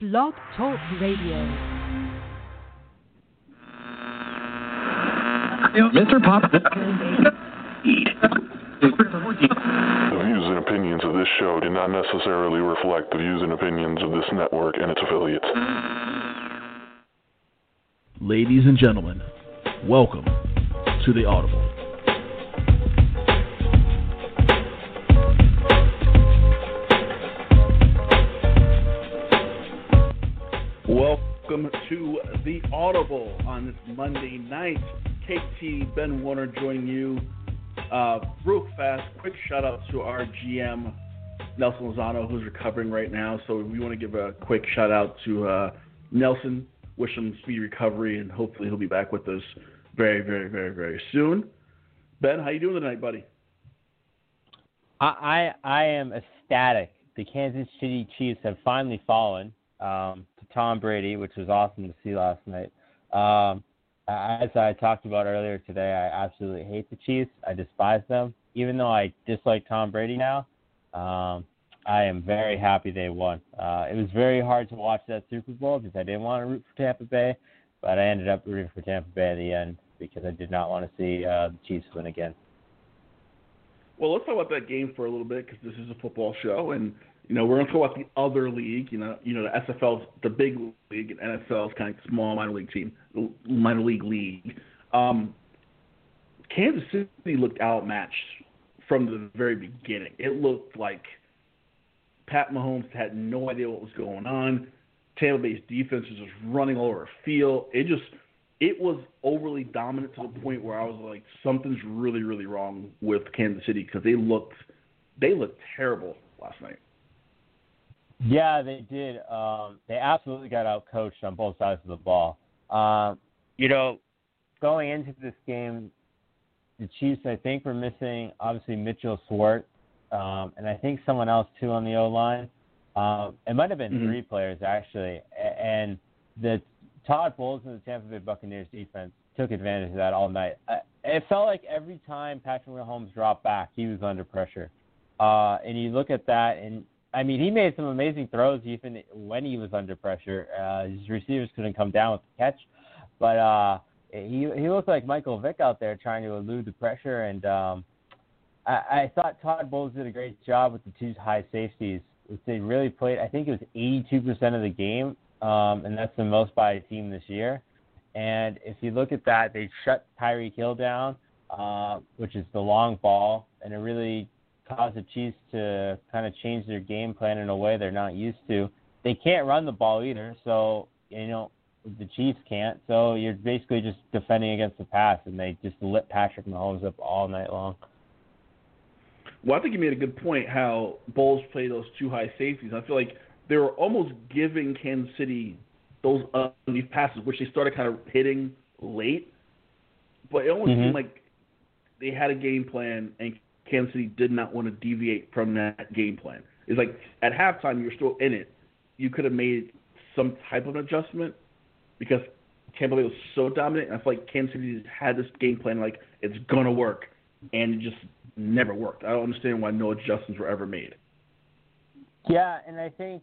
Blog Talk Radio. Mr. Pop. The views and opinions of this show do not necessarily reflect the views and opinions of this network and its affiliates. Ladies and gentlemen, welcome to the Audible. The Audible on this Monday night. KT Ben Warner joining you. Uh, real fast, quick shout out to our GM Nelson Lozano, who's recovering right now. So we want to give a quick shout out to uh, Nelson. Wish him speedy recovery, and hopefully he'll be back with us very, very, very, very soon. Ben, how you doing tonight, buddy? I I, I am ecstatic. The Kansas City Chiefs have finally fallen um, Tom Brady, which was awesome to see last night. Um, as I talked about earlier today, I absolutely hate the Chiefs. I despise them. Even though I dislike Tom Brady now, um, I am very happy they won. Uh, it was very hard to watch that Super Bowl because I didn't want to root for Tampa Bay, but I ended up rooting for Tampa Bay in the end because I did not want to see uh, the Chiefs win again. Well, let's talk about that game for a little bit because this is a football show, and you know we're to talk about the other league. You know, you know the SFL's the big league, and NFL's kind of small minor league team, minor league league. Um, Kansas City looked outmatched from the very beginning. It looked like Pat Mahomes had no idea what was going on. Tampa Bay's defense was just running all over a field. It just it was overly dominant to the point where I was like, something's really, really wrong with Kansas City because they looked they looked terrible last night. Yeah, they did. Um, they absolutely got out coached on both sides of the ball. Um, you know, going into this game, the Chiefs I think were missing obviously Mitchell Schwartz, um, and I think someone else too on the O line. Um, it might have been Mhm. three players actually, and the Todd Bowles and the Tampa Bay Buccaneers defense took advantage of that all night. It felt like every time Patrick Mahomes dropped back, he was under pressure. Uh, and you look at that, and I mean, he made some amazing throws even when he was under pressure. Uh, his receivers couldn't come down with the catch, but uh, he he looked like Michael Vick out there trying to elude the pressure. And um, I, I thought Todd Bowles did a great job with the two high safeties. They really played. I think it was 82% of the game, um, and that's the most by a team this year. And if you look at that, they shut Tyreek Hill down, uh, which is the long ball, and it really caused the Chiefs to kind of change their game plan in a way they're not used to. They can't run the ball either, so you know the Chiefs can't. So you're basically just defending against the pass, and they just lit Patrick Mahomes up all night long. Well, I think you made a good point how Bowles play those two high safeties. I feel like they were almost giving Kansas City those underneath passes, which they started kind of hitting late. But it almost Mhm. seemed like they had a game plan, and Kansas City did not want to deviate from that game plan. It's like at halftime, you're still in it. You could have made some type of adjustment because Tampa Bay was so dominant. I feel like Kansas City had this game plan, like it's gonna work, and it just never worked. I don't understand why no adjustments were ever made. Yeah, and I think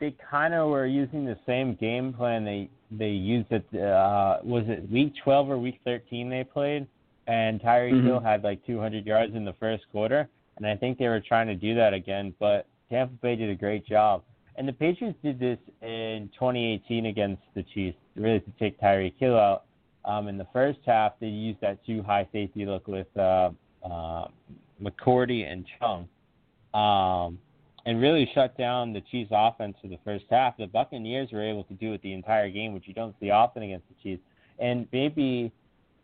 they kind of were using the same game plan they they used it. uh was it week 12 or week 13 they played and Tyreek Mhm. Hill had like 200 yards in the first quarter and I think they were trying to do that again but Tampa Bay did a great job and the Patriots did this in 2018 against the Chiefs really to take Tyreek Hill out um in the first half they used that two high safety look with uh uh McCourty and Chung um and really shut down the Chiefs' offense for the first half. The Buccaneers were able to do it the entire game, which you don't see often against the Chiefs. And maybe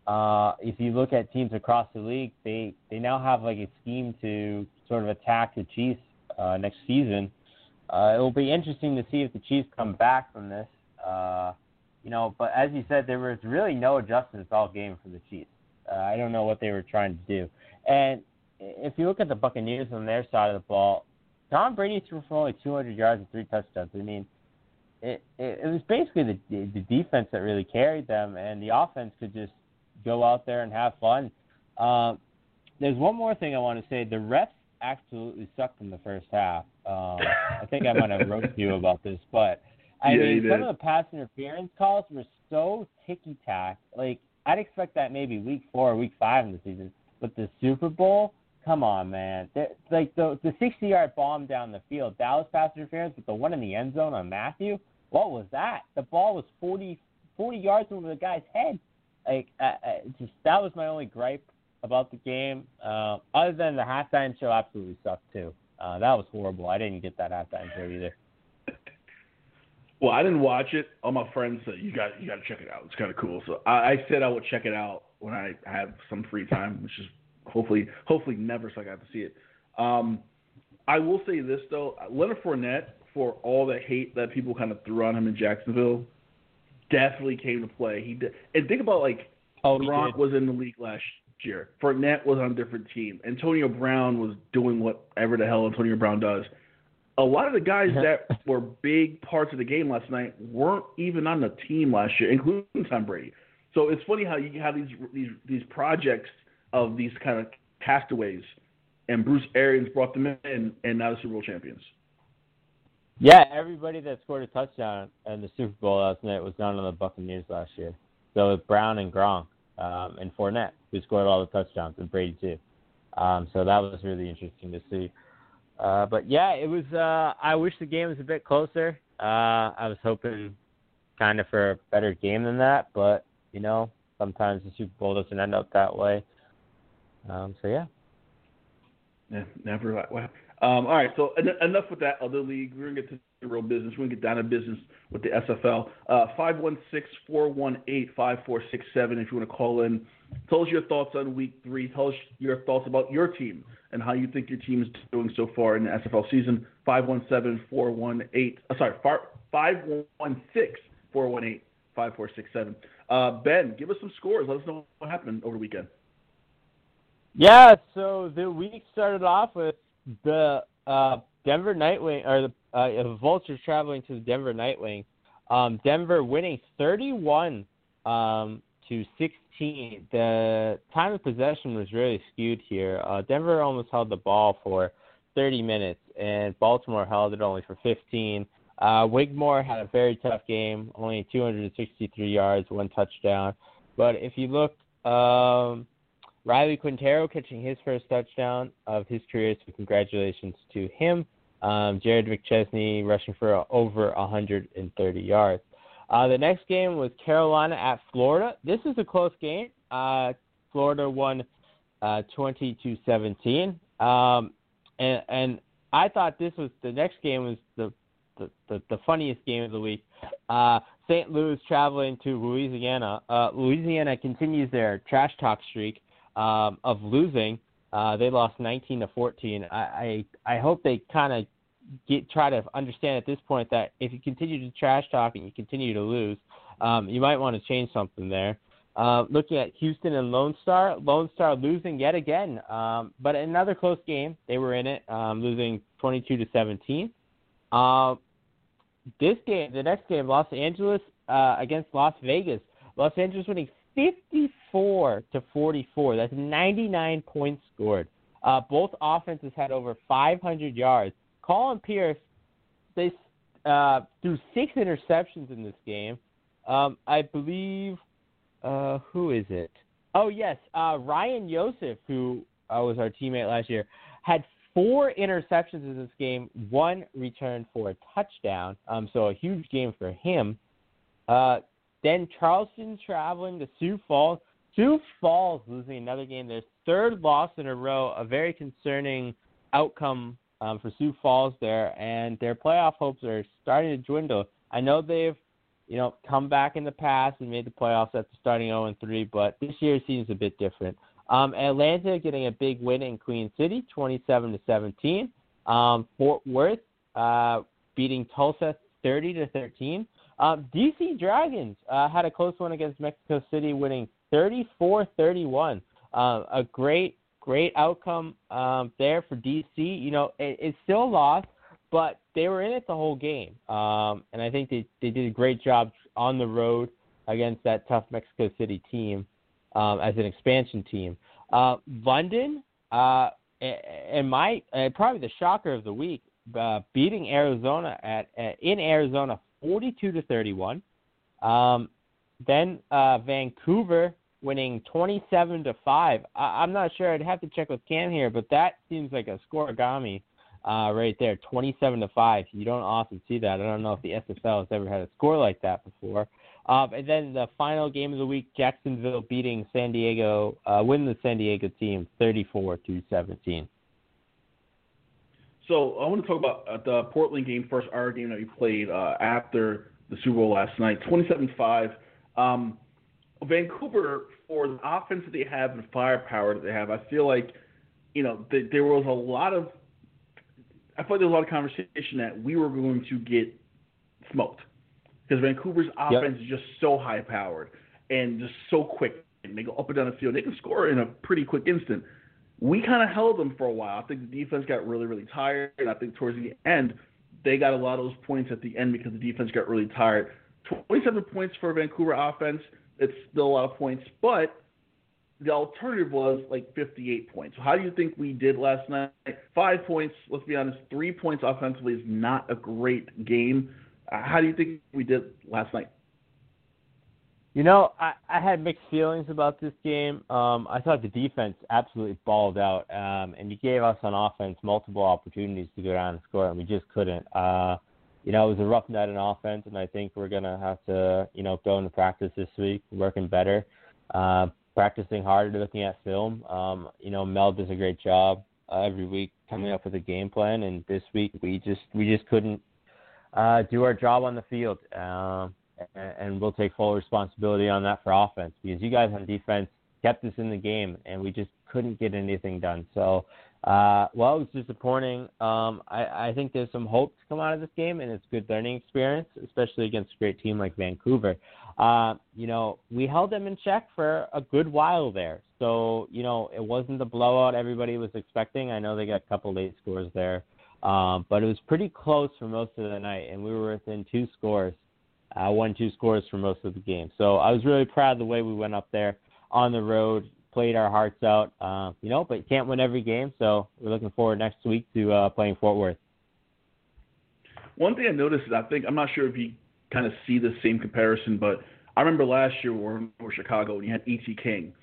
uh, if you look at teams across the league, they they now have like a scheme to sort of attack the Chiefs uh, next season. Uh, it will be interesting to see if the Chiefs come back from this. Uh, you know, but as you said, there was really no adjustments all game for the Chiefs. Uh, I don't know what they were trying to do. And if you look at the Buccaneers on their side of the ball, Tom Brady threw for only 200 yards and three touchdowns. I mean, it, it, it was basically the the defense that really carried them, and the offense could just go out there and have fun. Um, there's one more thing I want to say. The refs absolutely sucked in the first half. Um, I think I might have wrote to you about this, but I Yeah, mean, some of the pass interference calls were so ticky tack. Like I'd expect that maybe week four or week five in the season, but the Super Bowl. Come on, man! They're- Like the the sixty yard bomb down the field, that was pass interference, but the one in the end zone on Mathieu, what was that? The ball was 40, 40 yards over the guy's head. Like, uh, uh, just that was my only gripe about the game. Uh, other than the halftime show, absolutely sucked too. Uh, that was horrible. I didn't get that halftime show either. Well, I didn't watch it. All my friends said you got you got to check it out. It's kind of cool. So I, I said I would check it out when I have some free time, which is hopefully hopefully never, so I got to see it. Um, I will say this though, Leonard Fournette, for all the hate that people kind of threw on him in Jacksonville, definitely came to play. He did, and think about like Oh, Gronk was in the league last year. Fournette was on a different team. Antonio Brown was doing whatever the hell Antonio Brown does. A lot of the guys that were big parts of the game last night weren't even on the team last year, including Tom Brady. So it's funny how you have these these these projects of these kind of castaways, and Bruce Arians brought them in, and now the Super Bowl champions. Yeah, everybody that scored a touchdown in the Super Bowl last night was down on the Buccaneers last year. So Brown and Gronk um, and Fournette who scored all the touchdowns, and Brady too. Um, so that was really interesting to see. Uh, but yeah, it was. Uh, I wish the game was a bit closer. Uh, I was hoping kind of for a better game than that, but you know, sometimes the Super Bowl doesn't end up that way. Um, so yeah. Yeah, never. Wow. Um, all right, so en- enough with that other league. We're gonna get to the real business. We're gonna get down to business with the SFL. Uh, Five one six four one eight five four six seven. If you want to call in, tell us your thoughts on week three. Tell us your thoughts about your team and how you think your team is doing so far in the SFL season. Five one seven four one eight. Uh, sorry, five one six four one eight five four six seven. Uh, ben, give us some scores. Let us know what happened over the weekend. Yeah, so the week started off with the uh, Denver Nightwing or the uh, Vultures traveling to the Denver Nightwing. Um, Denver winning 31 um, to 16. The time of possession was really skewed here. Uh, Denver almost held the ball for 30 minutes, and Baltimore held it only for 15. Uh, Wigmore had a very tough game, only 263 yards, one touchdown. But if you look, um, Riley Quintero catching his first touchdown of his career, so congratulations to him. Um, Jared McChesney rushing for over 130 yards. Uh, the next game was Carolina at Florida. This is a close game. Uh, Florida won uh, 20 to 17. Um, and, and I thought this was the next game was the the, the, the funniest game of the week. Uh, St. Louis traveling to Louisiana. Uh, Louisiana continues their trash talk streak um, of losing. Uh, they lost 19 to 14. I I, I hope they kind of get try to understand at this point that if you continue to trash talk and you continue to lose, um, you might want to change something there. Uh, looking at Houston and Lone Star, Lone Star losing yet again, um, but another close game. They were in it, um, losing 22 to 17. Uh, this game, the next game, Los Angeles uh, against Las Vegas. Los Angeles winning 54 to 44. That's 99 points scored. Uh, both offenses had over 500 yards. Colin Pierce, they uh, threw six interceptions in this game. Um, I believe, uh, who is it? Oh yes, uh, Ryan Yosef, who uh, was our teammate last year, had four interceptions in this game. One returned for a touchdown. Um, so a huge game for him. Then Charleston traveling to Sioux Falls. Sioux Falls losing another game. Their third loss in a row. A very concerning outcome um, for Sioux Falls there, and their playoff hopes are starting to dwindle. I know they've, you know, come back in the past and made the playoffs after starting 0 and 3, but this year seems a bit different. Um, Atlanta getting a big win in Queen City, 27 to 17. Um, Fort Worth uh, beating Tulsa, 30 to 13. Um, DC Dragons uh, had a close one against Mexico City, winning 34-31. Uh, a great, great outcome um, there for DC. You know, it, it's still a loss, but they were in it the whole game, um, and I think they they did a great job on the road against that tough Mexico City team um, as an expansion team. Uh, London uh, and my uh, probably the shocker of the week, uh, beating Arizona at uh, in Arizona, forty-two to thirty-one. Um, then uh, Vancouver winning twenty-seven to five. I- I'm not sure. I'd have to check with Cam here, but that seems like a scorigami uh, right there, twenty-seven to five. You don't often see that. I don't know if the SFL has ever had a score like that before. Um, and then the final game of the week, Jacksonville beating San Diego, uh, winning the San Diego team 34 to 17. So I want to talk about uh, the Portland game first, our game that we played uh, after the Super Bowl last night, 27-5. Um, Vancouver, for the offense that they have and firepower that they have, I feel like, you know, th- there was a lot of, I feel like there was a lot of conversation that we were going to get smoked because Vancouver's offense yep. is just so high powered and just so quick. And they go up and down the field. They can score in a pretty quick instant. We kind of held them for a while. I think the defense got really, really tired. And I think towards the end, they got a lot of those points at the end because the defense got really tired. 27 points for Vancouver offense. It's still a lot of points, but the alternative was like 58 points. So how do you think we did last night? Five points. Let's be honest. Three points offensively is not a great game. Uh, how do you think we did last night? You know, I, I had mixed feelings about this game. Um, I thought the defense absolutely balled out, um, and you gave us on offense multiple opportunities to go down and score, and we just couldn't. Uh, you know, it was a rough night in offense, and I think we're gonna have to, you know, go into practice this week, working better, uh, practicing harder, looking at film. Um, you know, Mel does a great job uh, every week coming up with a game plan, and this week we just we just couldn't uh, do our job on the field. Um, and we'll take full responsibility on that for offense because you guys on defense kept us in the game and we just couldn't get anything done. So, uh, well, it was disappointing. Um, I, I think there's some hope to come out of this game and it's a good learning experience, especially against a great team like Vancouver. Uh, you know, we held them in check for a good while there. So, you know, it wasn't the blowout everybody was expecting. I know they got a couple late scores there. Um, but it was pretty close for most of the night, and we were within two scores uh, one two scores for most of the game. So I was really proud of the way we went up there on the road, played our hearts out. Uh, you know, but you can't win every game, so we're looking forward next week to uh, playing Fort Worth. One thing I noticed is I think I'm not sure if you kind of see the same comparison, but I remember last year we were for Chicago and you had E.T. King,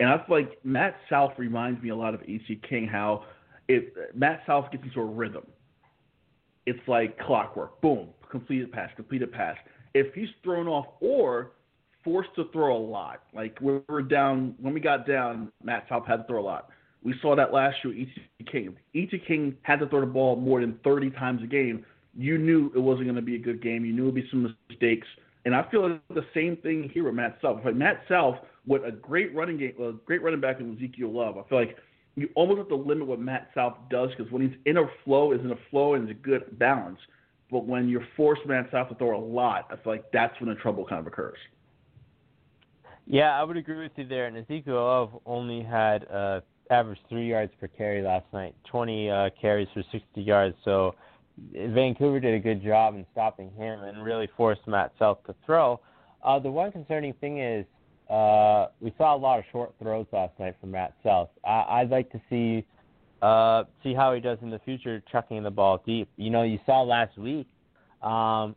and I feel like Matt South reminds me a lot of E.T. King. How if Matt South gets into a rhythm, it's like clockwork. Boom, completed pass, completed pass if he's thrown off or forced to throw a lot, like we were down when we got down, Matt South had to throw a lot. We saw that last year. E.T. King. E.T. King had to throw the ball more than 30 times a game. You knew it wasn't going to be a good game. You knew it would be some mistakes. And I feel like the same thing here with Matt South. Like Matt South, with a great running game, a great running back in Ezekiel Love, I feel like you almost have to limit what Matt South does because when he's in a flow, is in a flow and is a good balance. But when you're forced Matt South to throw a lot, I feel like that's when the trouble kind of occurs. Yeah, I would agree with you there. And Ezekiel Love only had uh, average three yards per carry last night, 20 uh, carries for 60 yards. So Vancouver did a good job in stopping him and really forced Matt South to throw. Uh, the one concerning thing is uh, we saw a lot of short throws last night from Matt South. I, I'd like to see uh, see how he does in the future, chucking the ball deep. You know, you saw last week, um,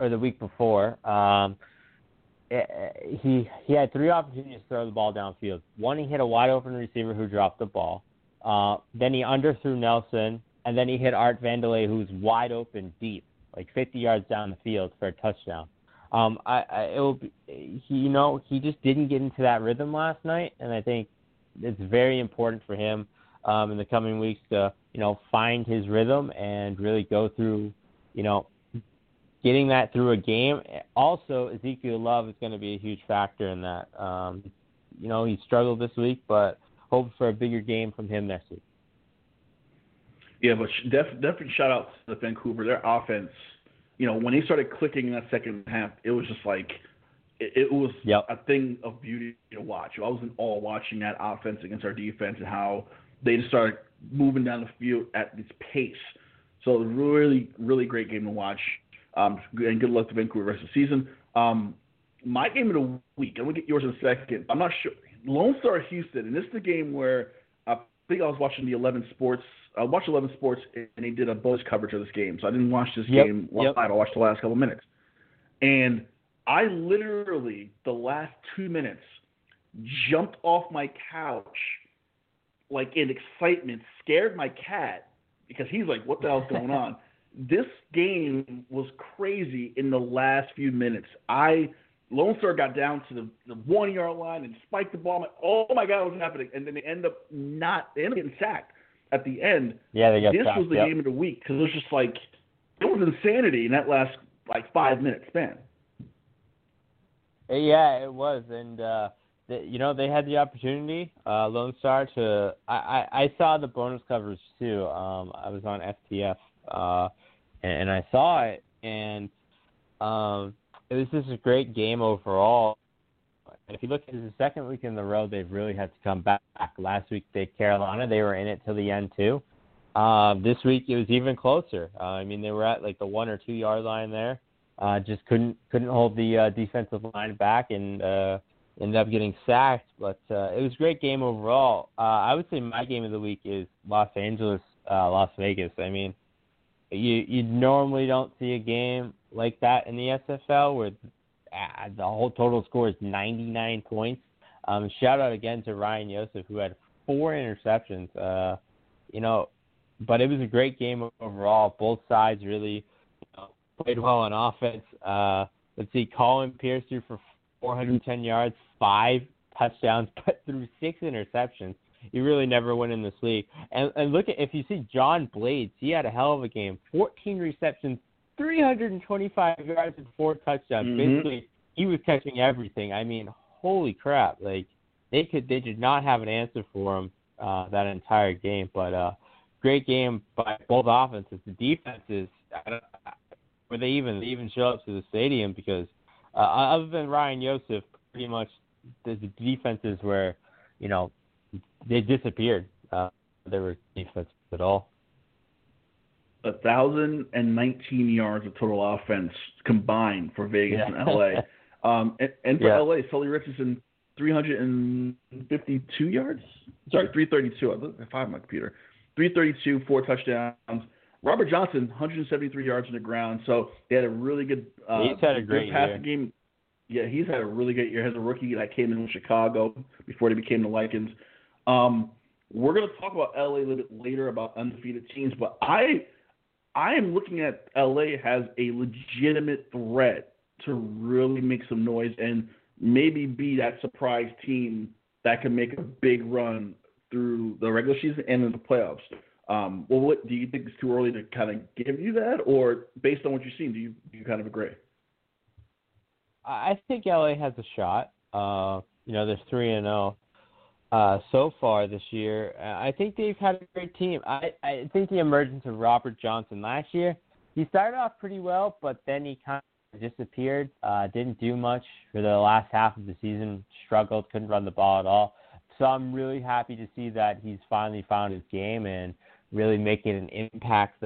or the week before, um, it, eh, he he had three opportunities to throw the ball downfield. One, he hit a wide open receiver who dropped the ball. Uh, then he underthrew Nelson, and then he hit Art Vandelay, who's wide open deep, like 50 yards down the field for a touchdown. Um, I, I it will be, he, you know, he just didn't get into that rhythm last night, and I think it's very important for him um, in the coming weeks to you know find his rhythm and really go through you know getting that through a game. Also, Ezekiel Love is going to be a huge factor in that. Um, you know, he struggled this week, but hope for a bigger game from him next week. Yeah, but def, definitely shout out to Vancouver. Their offense, you know, when they started clicking in that second half, it was just like it, it was yep. a thing of beauty to watch. I was in awe watching that offense against our defense and how they just started moving down the field at this pace. So really, really great game to watch. Um, and good luck to Vancouver rest of the season. Um, my game of the week, I'm gonna get yours in a second. I'm not sure. Lone Star Houston, and this is the game where I think I was watching the 11 Sports. I watched 11 Sports, and they did a bonus coverage of this game. So I didn't watch this Yep, game yep. live. I watched the last couple minutes, and I literally the last two minutes jumped off my couch like in excitement, scared my cat because he's like, "What the hell's going on?" this game was crazy in the last few minutes. I Lone Star got down to the, the one yard line and spiked the ball. I'm like, oh my god, what's happening? And then they end up not they end up getting sacked at the end. Yeah, they got this sacked, was the yep. game of the week because it was just like it was insanity in that last like five minute span. Yeah, it was, and uh, you know they had the opportunity, uh, Lone Star to. I, I I saw the bonus coverage too. Um, I was on FTF, uh, and, and I saw it, and um, it was just a great game overall. If you look at the second week in the row, they've really had to come back. Last week, they Carolina, they were in it till the end too. Uh, this week it was even closer. Uh, I mean, they were at like the one or two yard line there. Uh, just couldn't couldn't hold the uh, defensive line back and uh, ended up getting sacked. But uh, it was a great game overall. Uh, I would say my game of the week is Los Angeles, uh, Las Vegas. I mean, you you normally don't see a game like that in the SFL where uh, the whole total score is 99 points. Um, shout out again to Ryan Yosef who had four interceptions. Uh, you know, but it was a great game overall. Both sides really you know, played well on offense. Uh, let's see, Colin Pierce threw for 410 yards, five touchdowns, but threw six interceptions. He really never went in this league. And, and look at if you see John Blades, he had a hell of a game. 14 receptions, 325 yards, and four touchdowns. Mhm. Basically, he was catching everything. I mean, holy crap! Like they could, they did not have an answer for him uh, that entire game. But uh, great game by both offenses. The defenses, I don't, were they even they even show up to the stadium because uh, other than Ryan Yosef, pretty much the, the defenses where, you know, they disappeared. Uh, there were defenses at all. A thousand and nineteen yards of total offense combined for Vegas Yeah. and LA. Um, and, and for Yeah. LA, Sully Richardson, 352 yards? Sorry, 332. I looked at five on my computer. 332, four touchdowns. Robert Johnson, 173 yards on the ground. So they had a really good. Uh, He's had a great passing game. Yeah, he's had a really good year. As a rookie that came in with Chicago before they became the Lycans. Um, we're going to talk about LA a little bit later about undefeated teams, but I I am looking at LA as a legitimate threat to really make some noise and maybe be that surprise team that can make a big run through the regular season and in the playoffs. Um, well, what do you think it's too early to kind of give you that, or based on what you've seen, do you do you kind of agree? I think LA has a shot. Uh, you know, they're three and zero uh, so far this year. Uh, I think they've had a great team. I I think the emergence of Robert Johnson last year, he started off pretty well, but then he kind of disappeared. Uh, didn't do much for the last half of the season. Struggled, couldn't run the ball at all. So I'm really happy to see that he's finally found his game and really making an impact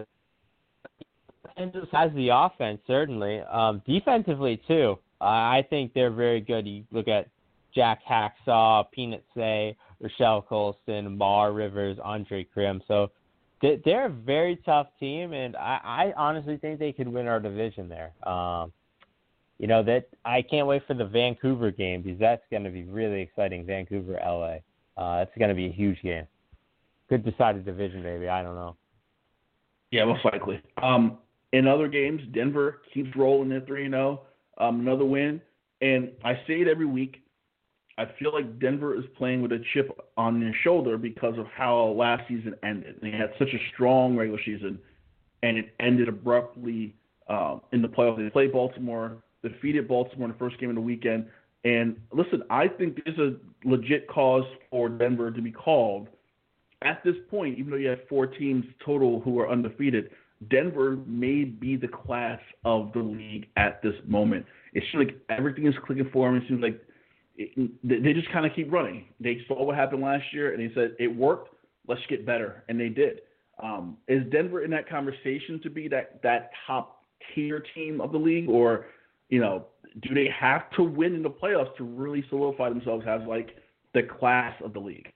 and just has the offense certainly. Um, defensively too, uh, I think they're very good. You look at Jack Hacksaw, Peanut Say, Rochelle Colston, Mar Rivers, Andre Krim. So they- they're a very tough team, and I, I honestly think they could win our division there. Um, you know that I can't wait for the Vancouver game because that's going to be really exciting. Vancouver, LA. Uh, that's going to be a huge game. Could decide a division, maybe. I don't know. Yeah, most likely. Um, in other games, Denver keeps rolling at three and zero. Um, another win, and I say it every week. I feel like Denver is playing with a chip on their shoulder because of how last season ended. They had such a strong regular season, and it ended abruptly um, in the playoffs. They played Baltimore, defeated Baltimore in the first game of the weekend. And listen, I think there's a legit cause for Denver to be called at this point, even though you have four teams total who are undefeated, Denver may be the class of the league at this moment. It seems like everything is clicking for them. It seems like it, they they just kind of keep running. They saw what happened last year, and they said it worked. Let's get better, and they did. Um, is Denver in that conversation to be that that top tier team of the league, or you know, do they have to win in the playoffs to really solidify themselves as like the class of the league?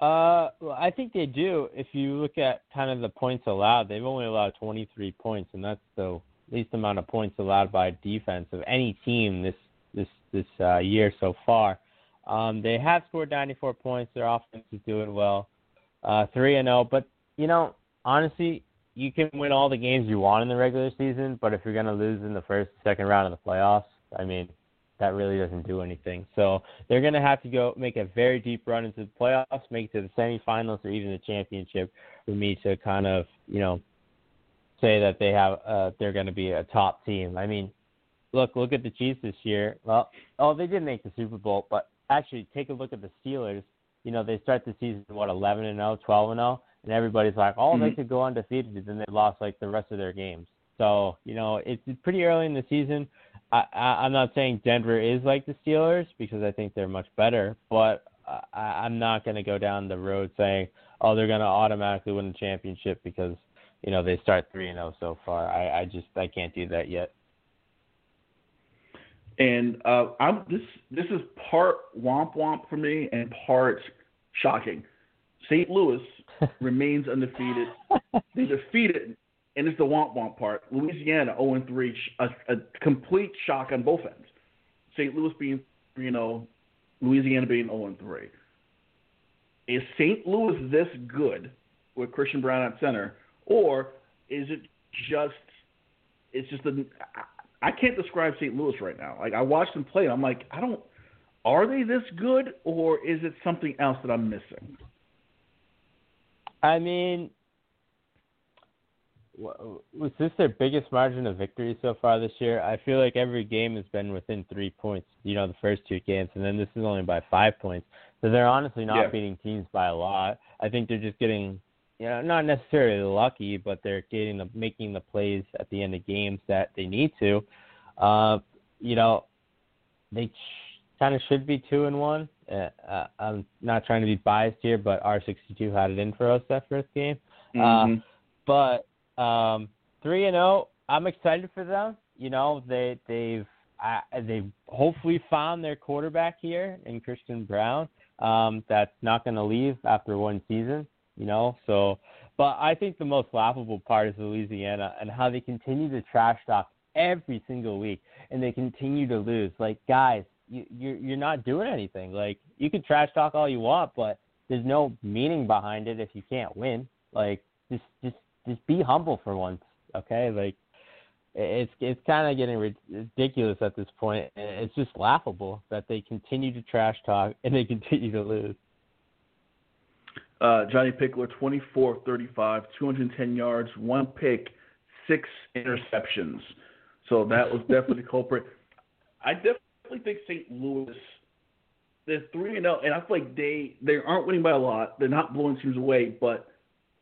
Uh, well, I think they do. If you look at kind of the points allowed, they've only allowed 23 points, and that's the least amount of points allowed by defense of any team this this this uh, year so far. Um, they have scored 94 points. Their offense is doing well, uh, three and zero. But you know, honestly, you can win all the games you want in the regular season, but if you're going to lose in the first, second round of the playoffs, I mean, that really doesn't do anything. So they're going to have to go make a very deep run into the playoffs, make it to the semifinals or even the championship for me to kind of, you know, say that they have uh, they're going to be a top team. I mean, look look at the Chiefs this year. Well, oh, they did make the Super Bowl, but actually take a look at the Steelers. You know, they start the season what 11 and 0, 12 and 0, and everybody's like, "Oh, mm-hmm. they could go undefeated," and then they lost like the rest of their games. So, you know, it's pretty early in the season. I, I I'm not saying Denver is like the Steelers because I think they're much better, but I, I'm not going to go down the road saying, "Oh, they're going to automatically win the championship because you know they start three and zero oh so far. I, I just I can't do that yet. And uh, I'm this this is part womp womp for me and part shocking. St. Louis remains undefeated. they defeated, and it's the womp womp part. Louisiana 0 and 3, a, complete shock on both ends. St. Louis being 3 0, Louisiana being 0 and 3. Is St. Louis this good with Christian Brown at center? or is it just it's just a I can't describe St. Louis right now. Like I watched them play, and I'm like, I don't. Are they this good, or is it something else that I'm missing? I mean, was this their biggest margin of victory so far this year? I feel like every game has been within three points. You know, the first two games, and then this is only by five points. So they're honestly not yeah. beating teams by a lot. I think they're just getting you know, not necessarily lucky, but they're getting the making the plays at the end of games that they need to. Uh, you know, they ch- kind of should be two and one. Uh, uh, I'm not trying to be biased here, but R62 had it in for us that first game. Uh, mm-hmm. Uh, but um, three and zero, oh, I'm excited for them. You know, they they've uh, they've hopefully found their quarterback here in Christian Brown. Um, that's not going to leave after one season you know. So, but I think the most laughable part is Louisiana and how they continue to trash talk every single week, and they continue to lose. Like, guys, you, you're you're not doing anything. Like, you can trash talk all you want, but there's no meaning behind it if you can't win. Like, just just just be humble for once, okay? Like, it's it's kind of getting ridiculous at this point. It's just laughable that they continue to trash talk and they continue to lose. Uh, Johnny Pickler, 24 35, 210 yards, one pick, six interceptions. So that was definitely the culprit. I definitely think St. Louis, they're 3 0, and I feel like they, they aren't winning by a lot. They're not blowing teams away, but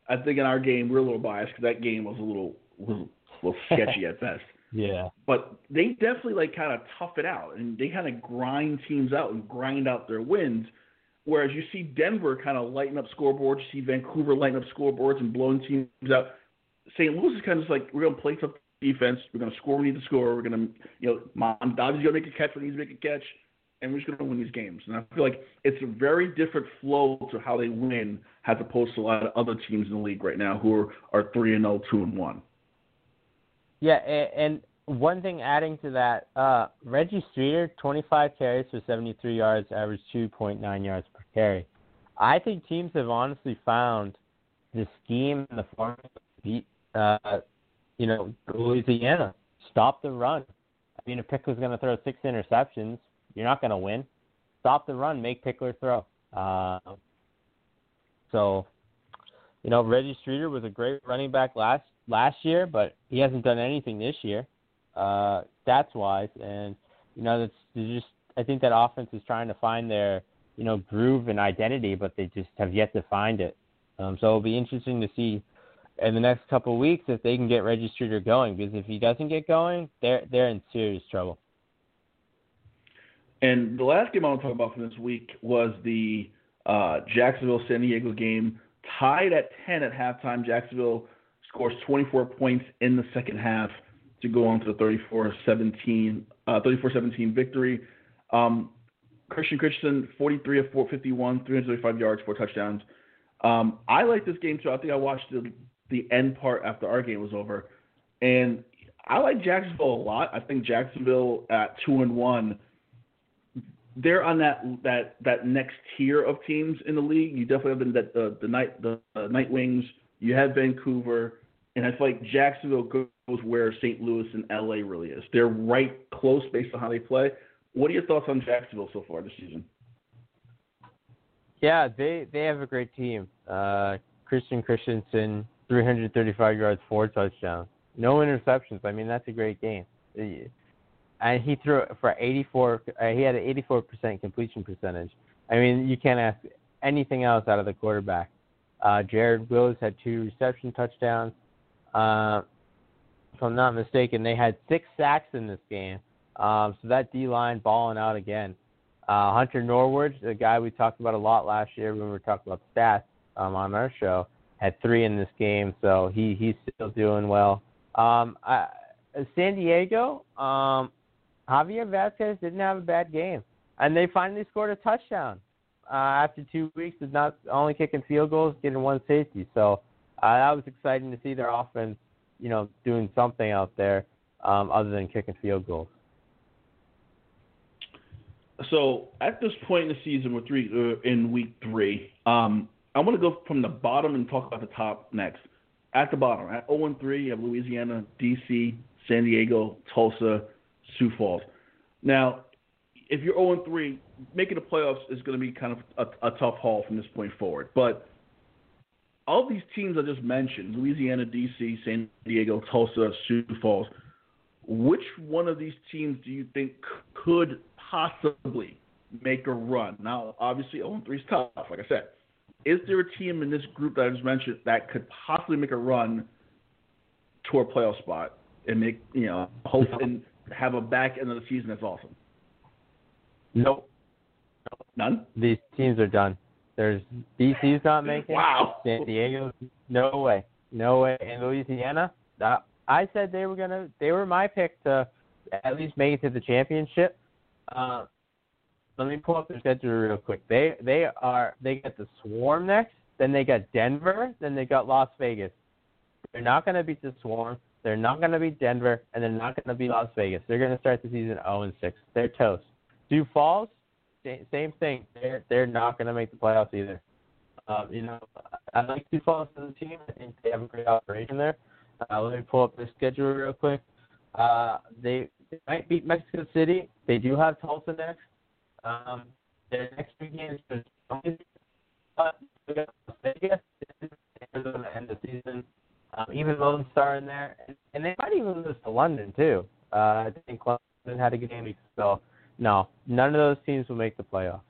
I think in our game, we're a little biased because that game was a little, was a little sketchy at best. Yeah. But they definitely like kind of tough it out and they kind of grind teams out and grind out their wins. Whereas you see Denver kind of lighten up scoreboards, you see Vancouver lighten up scoreboards and blowing teams out. St. Louis is kind of just like we're gonna play tough defense. We're gonna score when we need to score. We're gonna, you know, Mondavi's gonna make a catch when he needs to make a catch, and we're just gonna win these games. And I feel like it's a very different flow to how they win, as opposed to a lot of other teams in the league right now who are three and 0, 2 and one. Yeah, and one thing adding to that, uh, Reggie Streeter, 25 carries for 73 yards, averaged 2.9 yards per carry. I think teams have honestly found the scheme and the formula to beat, uh, you know, Louisiana. Stop the run. I mean, if Pickler's going to throw six interceptions, you're not going to win. Stop the run, make Pickler throw. Uh, so, you know, Reggie Streeter was a great running back last last year, but he hasn't done anything this year uh, stats wise, and you know that's just I think that offense is trying to find their you know groove and identity, but they just have yet to find it. Um, so it'll be interesting to see in the next couple of weeks if they can get Reggie Streeter going, because if he doesn't get going, they're they're in serious trouble. And the last game I want to talk about from this week was the uh, Jacksonville San Diego game, tied at 10 at halftime. Jacksonville scores 24 points in the second half to go on to the 34-17, uh, 34-17 victory. Um, Christian Christensen, 43 of 451, 335 yards, four touchdowns. Um, I like this game too. I think I watched the, the end part after our game was over, and I like Jacksonville a lot. I think Jacksonville at two and one, they're on that that that next tier of teams in the league. You definitely have the the, the night the uh, Night Wings. You have Vancouver, and I feel like Jacksonville goes where St. Louis and LA really is. They're right close based on how they play. What are your thoughts on Jacksonville so far this season? Yeah, they they have a great team. Uh, Christian Christensen, 335 yards, four touchdowns, no interceptions. I mean, that's a great game. And he threw for 84. Uh, he had an 84% completion percentage. I mean, you can't ask anything else out of the quarterback. Uh, Jared Willis had two reception touchdowns. Uh, if I'm not mistaken, they had six sacks in this game. Um, so that D line balling out again. Uh, Hunter Norwood, the guy we talked about a lot last year when we were talking about stats um, on our show, had three in this game, so he he's still doing well. Um, I, San Diego, um, Javier Vazquez didn't have a bad game, and they finally scored a touchdown uh, after two weeks of not only kicking field goals, getting one safety. So uh, that was exciting to see their offense, you know, doing something out there um, other than kicking field goals. So at this point in the season, we're three uh, in week three. Um, I want to go from the bottom and talk about the top next. At the bottom, at 0 3, you have Louisiana, DC, San Diego, Tulsa, Sioux Falls. Now, if you're 0 and 3, making the playoffs is going to be kind of a, a tough haul from this point forward. But all these teams I just mentioned Louisiana, DC, San Diego, Tulsa, Sioux Falls which one of these teams do you think could possibly make a run? Now, obviously, 0 3 is tough, like I said. Is there a team in this group that I just mentioned that could possibly make a run to a playoff spot and make, you know, hope and have a back end of the season that's awesome? Nope. None? These teams are done. There's DC's not making. Wow. San Diego, no way, no way. And Louisiana, uh, I said they were gonna. They were my pick to at least make it to the championship. Uh, let me pull up their schedule real quick. They they are they got the Swarm next, then they got Denver, then they got Las Vegas. They're not going to beat the Swarm. They're not going to beat Denver, and they're not going to beat Las Vegas. They're going to start the season 0 and 6. They're toast. Sioux Falls, same thing. They're they're not going to make the playoffs either. Um, you know, I like Sioux Falls as a team. I think they have a great operation there. Uh, let me pull up their schedule real quick. Uh, they, they might beat Mexico City. They do have Tulsa next. Um, their next three games are Las Vegas. They're going to end the season. Um, even Lone Star in there, and, and they might even lose to London too. Uh, I think London had a good game, so no, none of those teams will make the playoffs.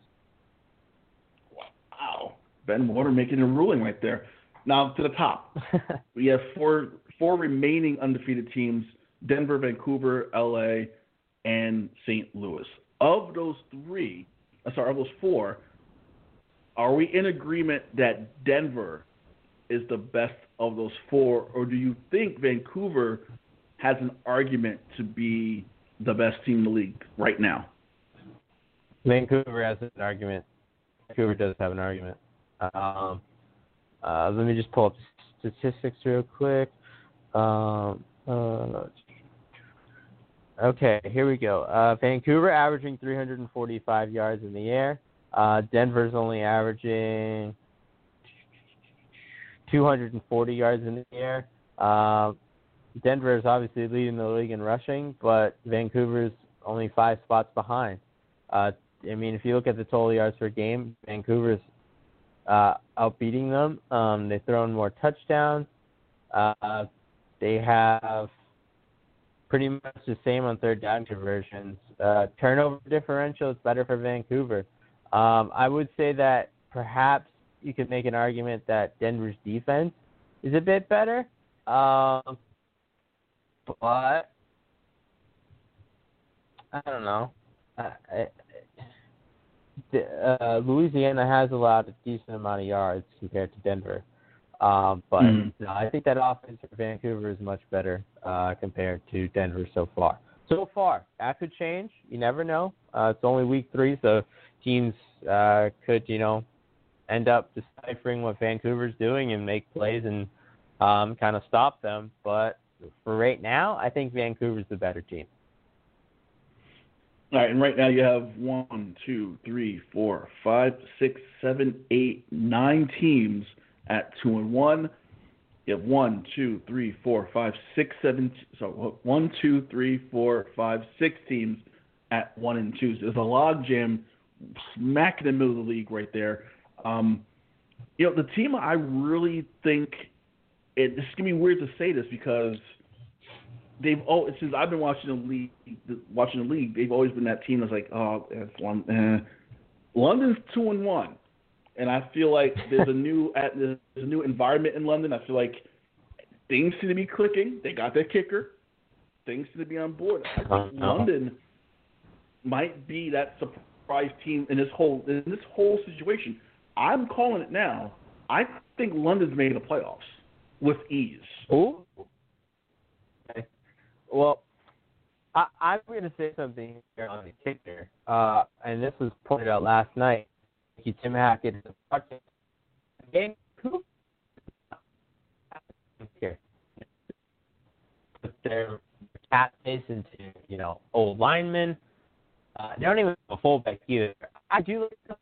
Wow, Ben Warner making a ruling right there. Now to the top, we have four four remaining undefeated teams: Denver, Vancouver, LA, and St. Louis. Of those three, uh, sorry, of those four, are we in agreement that Denver is the best of those four, or do you think Vancouver has an argument to be the best team in the league right now? Vancouver has an argument. Vancouver does have an argument. Um, uh, let me just pull up statistics real quick. Um, uh, okay, here we go. Uh, Vancouver averaging 345 yards in the air. Uh, Denver's only averaging 240 yards in the air. Uh, Denver is obviously leading the league in rushing, but Vancouver's only five spots behind. Uh, I mean, if you look at the total yards per game, Vancouver's uh, outbeating them. Um, they've thrown more touchdowns. Uh, they have pretty much the same on third down conversions. Uh, turnover differential is better for Vancouver. Um, I would say that perhaps you could make an argument that Denver's defense is a bit better. Um, but I don't know. I, uh, Louisiana has allowed a decent amount of yards compared to Denver. Um, but mm-hmm. no, I think that offense for Vancouver is much better uh, compared to Denver so far. So far, that could change. You never know. Uh, it's only week three, so teams uh, could, you know, end up deciphering what Vancouver's doing and make plays and um, kind of stop them. But for right now, I think Vancouver's the better team. All right, and right now you have one, two, three, four, five, six, seven, eight, nine teams at two and one. You have one, two, three, four, five, six, seven. So one, two, three, four, five, six teams at one and two. So there's a log jam smack in the middle of the league right there. Um, you know, the team I really think it, it's gonna be weird to say this because they've all since I've been watching the league, watching the league, they've always been that team that's like, oh, it's London. Eh. London's two and one, and I feel like there's a new there's a new environment in London. I feel like things seem to be clicking. They got their kicker. Things seem to be on board. I think uh-huh. London might be that surprise team in this whole in this whole situation. I'm calling it now. I think London's making the playoffs with ease. Ooh. Okay. Well, I, I'm going to say something here on the kicker, uh, and this was pointed out last night. Thank you, Tim Hackett. Game here. Put their cat face into, you know, old linemen. Uh, they don't even have a fullback either. I do like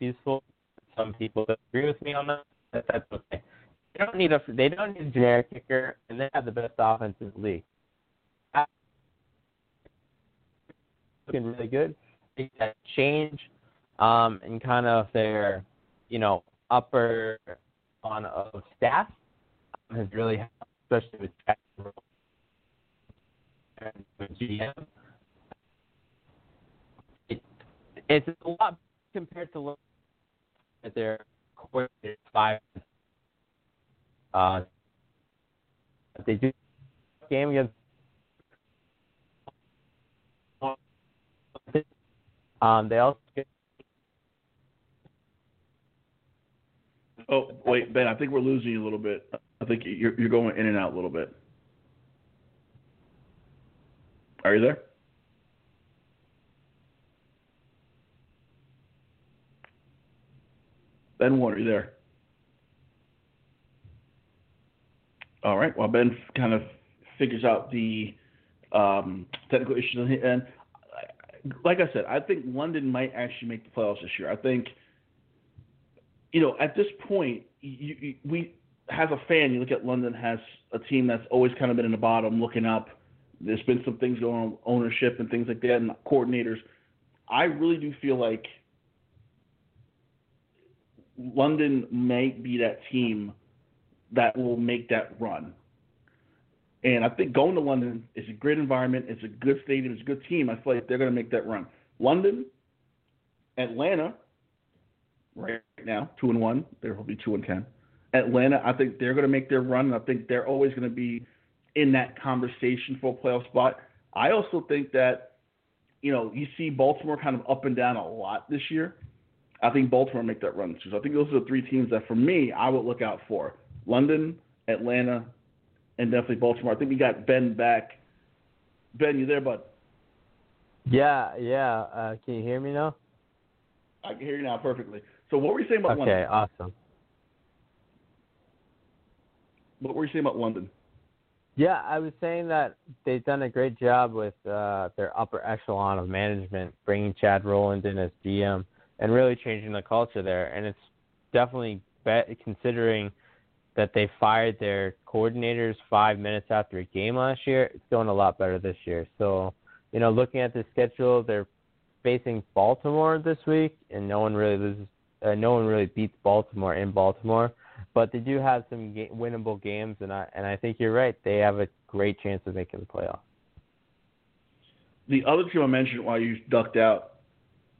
useful. Some people agree with me on that. That's okay. They don't need a they don't need a generic kicker, and they have the best offense in the league. Looking really good. That change, um, and kind of their, you know, upper on of staff has really helped, especially with Jack and GM. It, it's a lot compared to look at their five uh, they do game against. Um, they also. Oh wait, Ben. I think we're losing you a little bit. I think you're you're going in and out a little bit. Are you there? Ben Warner, are you there? All right. Well, Ben kind of figures out the um, technical issues on his end. Like I said, I think London might actually make the playoffs this year. I think, you know, at this point, you, you, we, as a fan, you look at London has a team that's always kind of been in the bottom, looking up. There's been some things going on, ownership and things like that, and coordinators. I really do feel like London might be that team that will make that run. And I think going to London is a great environment. It's a good stadium. It's a good team. I feel like they're going to make that run. London, Atlanta, right now two and one. They're probably two and ten. Atlanta, I think they're going to make their run. And I think they're always going to be in that conversation for a playoff spot. I also think that you know you see Baltimore kind of up and down a lot this year. I think Baltimore make that run too. So I think those are the three teams that, for me, I would look out for. London, Atlanta, and definitely Baltimore. I think we got Ben back. Ben, you there, bud? Yeah, yeah. Uh, can you hear me now? I can hear you now perfectly. So what were you saying about okay, London? Okay, awesome. What were you saying about London? Yeah, I was saying that they've done a great job with uh, their upper echelon of management, bringing Chad Rowland in as GM and really changing the culture there. And it's definitely bet considering that they fired their coordinators five minutes after a game last year. It's going a lot better this year. So, you know, looking at the schedule, they're facing Baltimore this week, and no one really loses. Uh, no one really beats Baltimore in Baltimore, but they do have some ga- winnable games, and I and I think you're right. They have a great chance of making the playoffs. The other team I mentioned while you ducked out,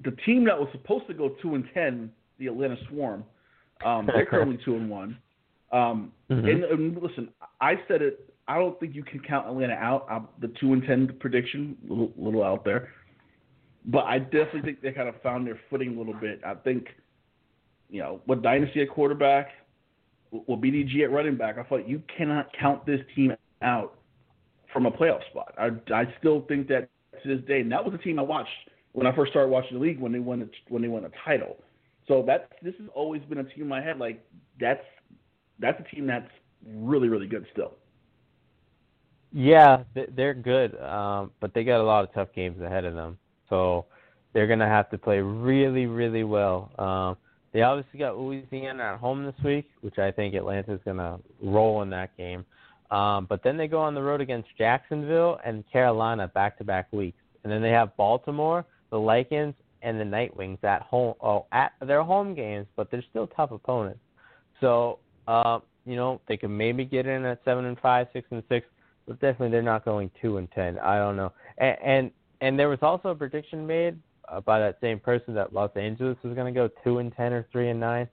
the team that was supposed to go two and ten, the Atlanta Swarm, um, they're currently two and one. Um, mm-hmm. and, and, listen, I said it. I don't think you can count Atlanta out. I'm, the two and ten prediction, little, little out there, but I definitely think they kind of found their footing a little bit. I think, you know, with dynasty at quarterback, with BDG at running back, I thought you cannot count this team out from a playoff spot. I, I still think that to this day, and that was the team I watched when I first started watching the league when they won a, when they won a title. So that this has always been a team in my head. Like that's that's a team that's really really good still. Yeah, they're good, um, but they got a lot of tough games ahead of them. So they're gonna have to play really really well. Um, they obviously got Louisiana at home this week, which I think Atlanta's gonna roll in that game. Um, but then they go on the road against Jacksonville and Carolina back to back weeks, and then they have Baltimore, the Lycans, and the Nightwings at home. Oh, at their home games, but they're still tough opponents. So, uh, you know, they could maybe get in at seven and five, six and six, but definitely they're not going two and ten. I don't know. And and, and there was also a prediction made uh, by that same person that Los Angeles was going to go two and ten or three and nine.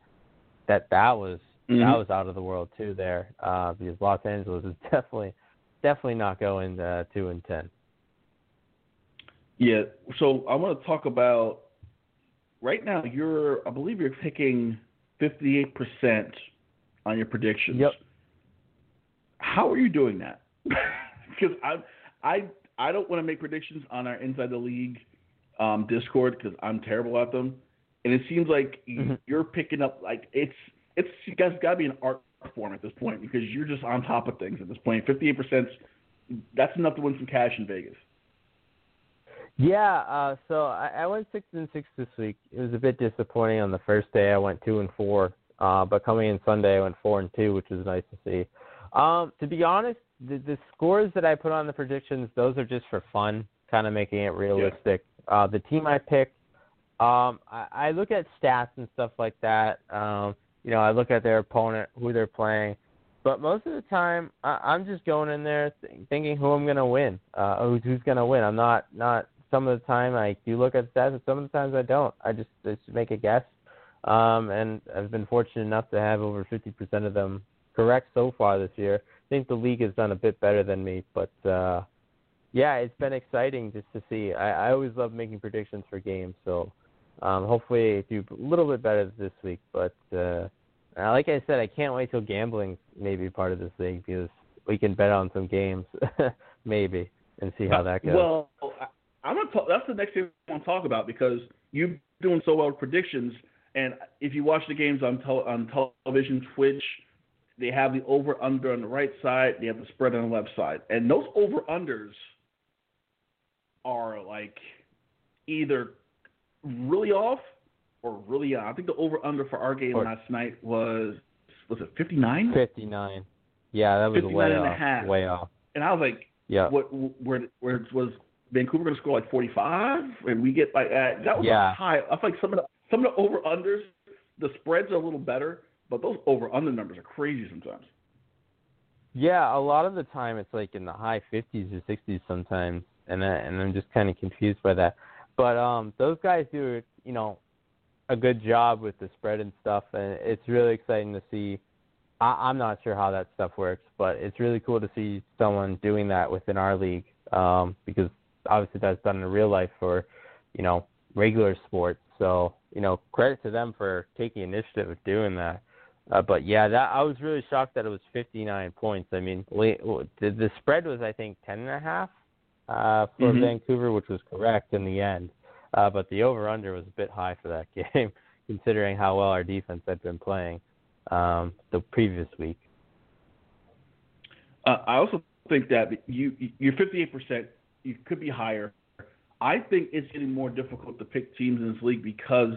That that was mm-hmm. that was out of the world too there uh, because Los Angeles is definitely definitely not going uh, two and ten. Yeah, so I want to talk about right now. You're, I believe, you're picking fifty-eight percent on your predictions. Yep. How are you doing that? because I, I, I don't want to make predictions on our Inside the League um, Discord because I'm terrible at them, and it seems like mm-hmm. you're picking up like it's it's you guys got to be an art form at this point because you're just on top of things at this point. Fifty eight percent, that's enough to win some cash in Vegas. Yeah, uh, so I, I went six and six this week. It was a bit disappointing on the first day. I went two and four, uh, but coming in Sunday, I went four and two, which was nice to see. Um, to be honest, the, the scores that I put on the predictions, those are just for fun, kind of making it realistic. Yeah. Uh, the team I picked, um, I, I look at stats and stuff like that. Um, you know, I look at their opponent, who they're playing. But most of the time, I, I'm just going in there th- thinking who I'm going to win, uh, who's, who's going to win. I'm not not. Some of the time I do look at stats, and some of the times I don't. I just just make a guess. Um, and I've been fortunate enough to have over 50% of them correct so far this year. I think the league has done a bit better than me, but uh, yeah, it's been exciting just to see. I, I always love making predictions for games, so um, hopefully do a little bit better this week. But uh, like I said, I can't wait till gambling maybe part of this league because we can bet on some games maybe and see how that goes. Well, I'm gonna talk, that's the next thing I want to talk about because you're doing so well with predictions, and if you watch the games on tel- on television, Twitch, they have the over under on the right side, they have the spread on the left side, and those over unders are like either really off or really on. I think the over under for our game or, last night was was it 59? 59. Yeah, that was way and off. A half. Way off. And I was like, yeah. What where where was Vancouver going to score like 45 and we get like uh, that was yeah. high. I feel like some of the some of the over unders the spreads are a little better, but those over under numbers are crazy sometimes. Yeah, a lot of the time it's like in the high 50s or 60s sometimes, and I, and I'm just kind of confused by that. But um, those guys do, you know, a good job with the spread and stuff, and it's really exciting to see. I, I'm not sure how that stuff works, but it's really cool to see someone doing that within our league um, because obviously that's done in real life for, you know, regular sports. So you know, credit to them for taking initiative of doing that. Uh, but yeah, that I was really shocked that it was 59 points. I mean, the, the spread was I think 10 and a half uh, for mm-hmm. Vancouver, which was correct in the end. Uh, but the over under was a bit high for that game, considering how well our defense had been playing um, the previous week. Uh, I also think that you you're 58 percent. You could be higher. I think it's getting more difficult to pick teams in this league because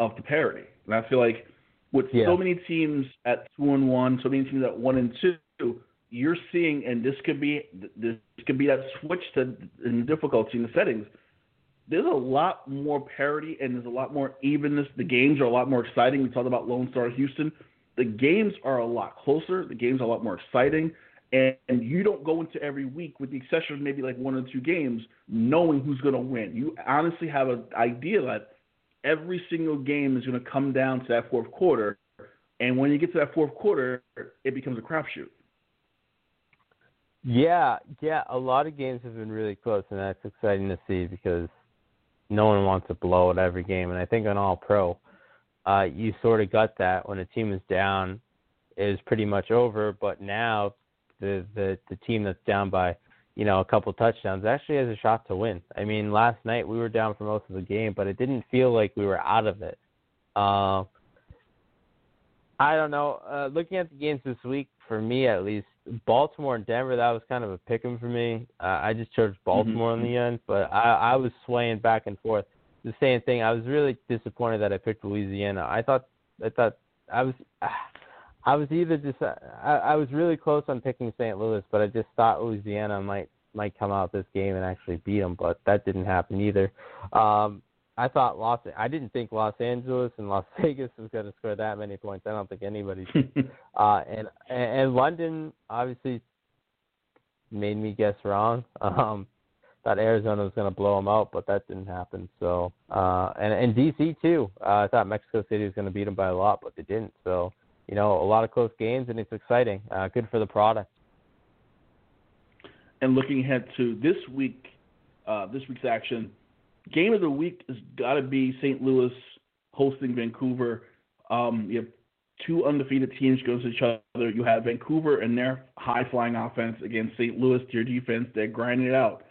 of the parity, and I feel like with yeah. so many teams at two and one, so many teams at one and two, you're seeing, and this could be this could be that switch to in the difficulty in the settings. There's a lot more parity and there's a lot more evenness. The games are a lot more exciting. We talked about Lone Star Houston. The games are a lot closer. The games are a lot more exciting. And, and you don't go into every week, with the exception of maybe like one or two games, knowing who's going to win. You honestly have an idea that every single game is going to come down to that fourth quarter. And when you get to that fourth quarter, it becomes a crapshoot. Yeah, yeah, a lot of games have been really close, and that's exciting to see because no one wants to blow it every game. And I think on All Pro, uh, you sort of got that when a team is down, it is pretty much over. But now the the the team that's down by you know, a couple touchdowns, actually has a shot to win. I mean, last night we were down for most of the game, but it didn't feel like we were out of it. Uh, I don't know. Uh, looking at the games this week, for me at least, Baltimore and Denver, that was kind of a pick 'em for me. Uh, I just chose Baltimore mm-hmm. in the end, but I, I was swaying back and forth. The same thing. I was really disappointed that I picked Louisiana. I thought I thought I was I was either just I, I was really close on picking St. Louis, but I just thought Louisiana might might come out this game and actually beat them, but that didn't happen either. Um, I thought Los I didn't think Los Angeles and Las Vegas was going to score that many points. I don't think anybody did. uh, and and London obviously made me guess wrong. Um, thought Arizona was going to blow them out, but that didn't happen. So uh, and and DC too. Uh, I thought Mexico City was going to beat them by a lot, but they didn't. So you know, a lot of close games, and it's exciting. Uh, good for the product. And looking ahead to this week, uh, this week's action, game of the week has got to be St. Louis hosting Vancouver. Um, you have two undefeated teams going to each other. You have Vancouver and their high flying offense against St. Louis, their defense. They're grinding it out.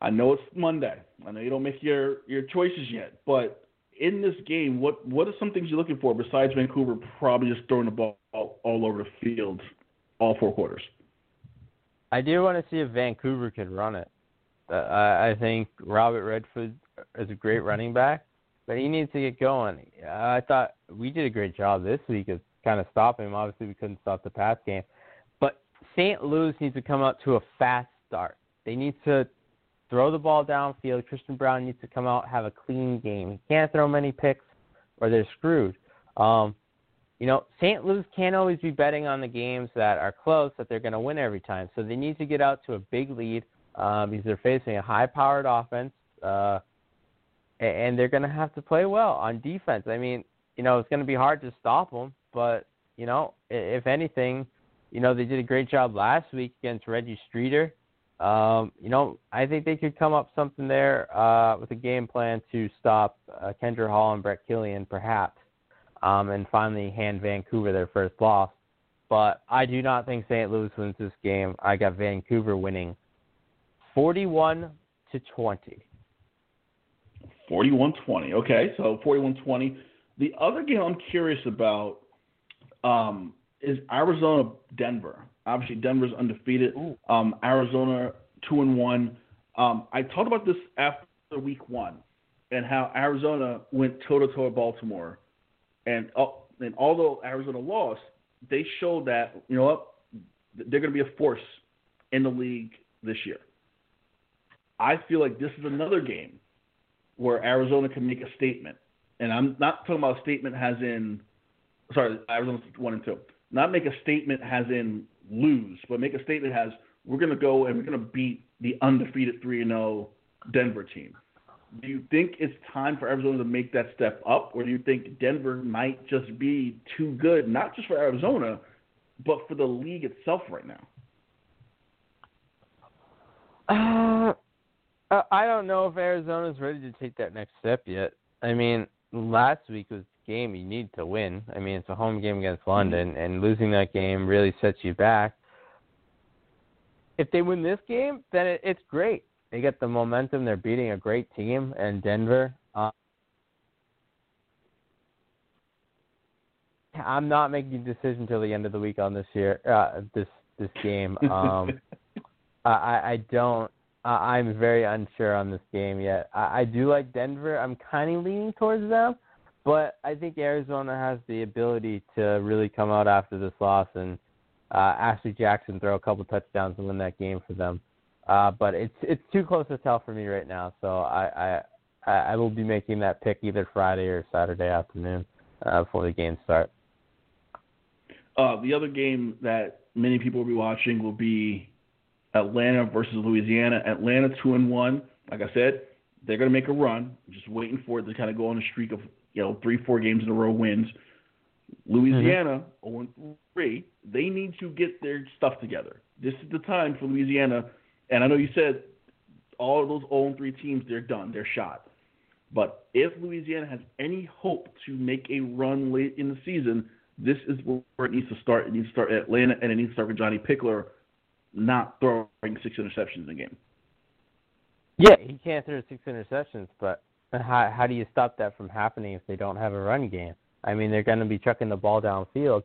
I know it's Monday. I know you don't make your, your choices yet, but in this game, what what are some things you're looking for besides Vancouver probably just throwing the ball all, all over the field all four quarters? I do want to see if Vancouver can run it. Uh, I think Robert Redford is a great running back, but he needs to get going. I thought we did a great job this week of kind of stopping him. Obviously, we couldn't stop the pass game, but St. Louis needs to come out to a fast start. They need to throw the ball downfield. Christian Braun needs to come out have a clean game. He can't throw many picks, or they're screwed. Um, you know, St. Louis can't always be betting on the games that are close that they're going to win every time. So they need to get out to a big lead um, because they're facing a high-powered offense, uh, and they're going to have to play well on defense. I mean, you know, it's going to be hard to stop them, but you know, if anything, you know, they did a great job last week against Reggie Streeter. Um, you know, I think they could come up something there uh, with a game plan to stop uh, Kendra Hall and Brett Killian, perhaps, um, and finally hand Vancouver their first loss. But I do not think St. Louis wins this game. I got Vancouver winning 41 to 20. 41-20. Okay, so 41-20. The other game I'm curious about um, is Arizona Denver. Obviously, Denver's undefeated. Um, Arizona two and one. Um, I talked about this after week one, and how Arizona went toe to toe with Baltimore, and uh, and although Arizona lost, they showed that you know what they're going to be a force in the league this year. I feel like this is another game where Arizona can make a statement, and I'm not talking about a statement as in sorry Arizona's one and two not make a statement as in lose, but make a statement as we're going to go and we're going to beat the undefeated 3 0 Denver team. Do you think it's time for Arizona to make that step up, or do you think Denver might just be too good, not just for Arizona, but for the league itself right now? Uh, I don't know if Arizona's ready to take that next step yet. I mean, last week was game you need to win. I mean, it's a home game against London, and losing that game really sets you back. If they win this game, then it, it's great. They get the momentum. They're beating a great team and Denver. Uh, I'm not making a decision till the end of the week on this year. Uh, this this game. Um, I I don't. I'm very unsure on this game yet. I, I do like Denver. I'm kind of leaning towards them. But I think Arizona has the ability to really come out after this loss and uh, Ashley Jackson throw a couple touchdowns and win that game for them. Uh, but it's it's too close to tell for me right now. So I I I will be making that pick either Friday or Saturday afternoon uh, before the games start. Uh, the other game that many people will be watching will be Atlanta versus Louisiana. Atlanta two and one. Like I said, they're going to make a run. Just waiting for it to kind of go on a streak of you know, three, four games in a row wins. Louisiana, mm-hmm. 0 3, they need to get their stuff together. This is the time for Louisiana. And I know you said all of those 0 3 teams, they're done, they're shot. But if Louisiana has any hope to make a run late in the season, this is where it needs to start. It needs to start at Atlanta, and it needs to start with Johnny Pickler not throwing six interceptions in a game. Yeah, he can't throw six interceptions, but how how do you stop that from happening if they don't have a run game? I mean, they're going to be chucking the ball downfield.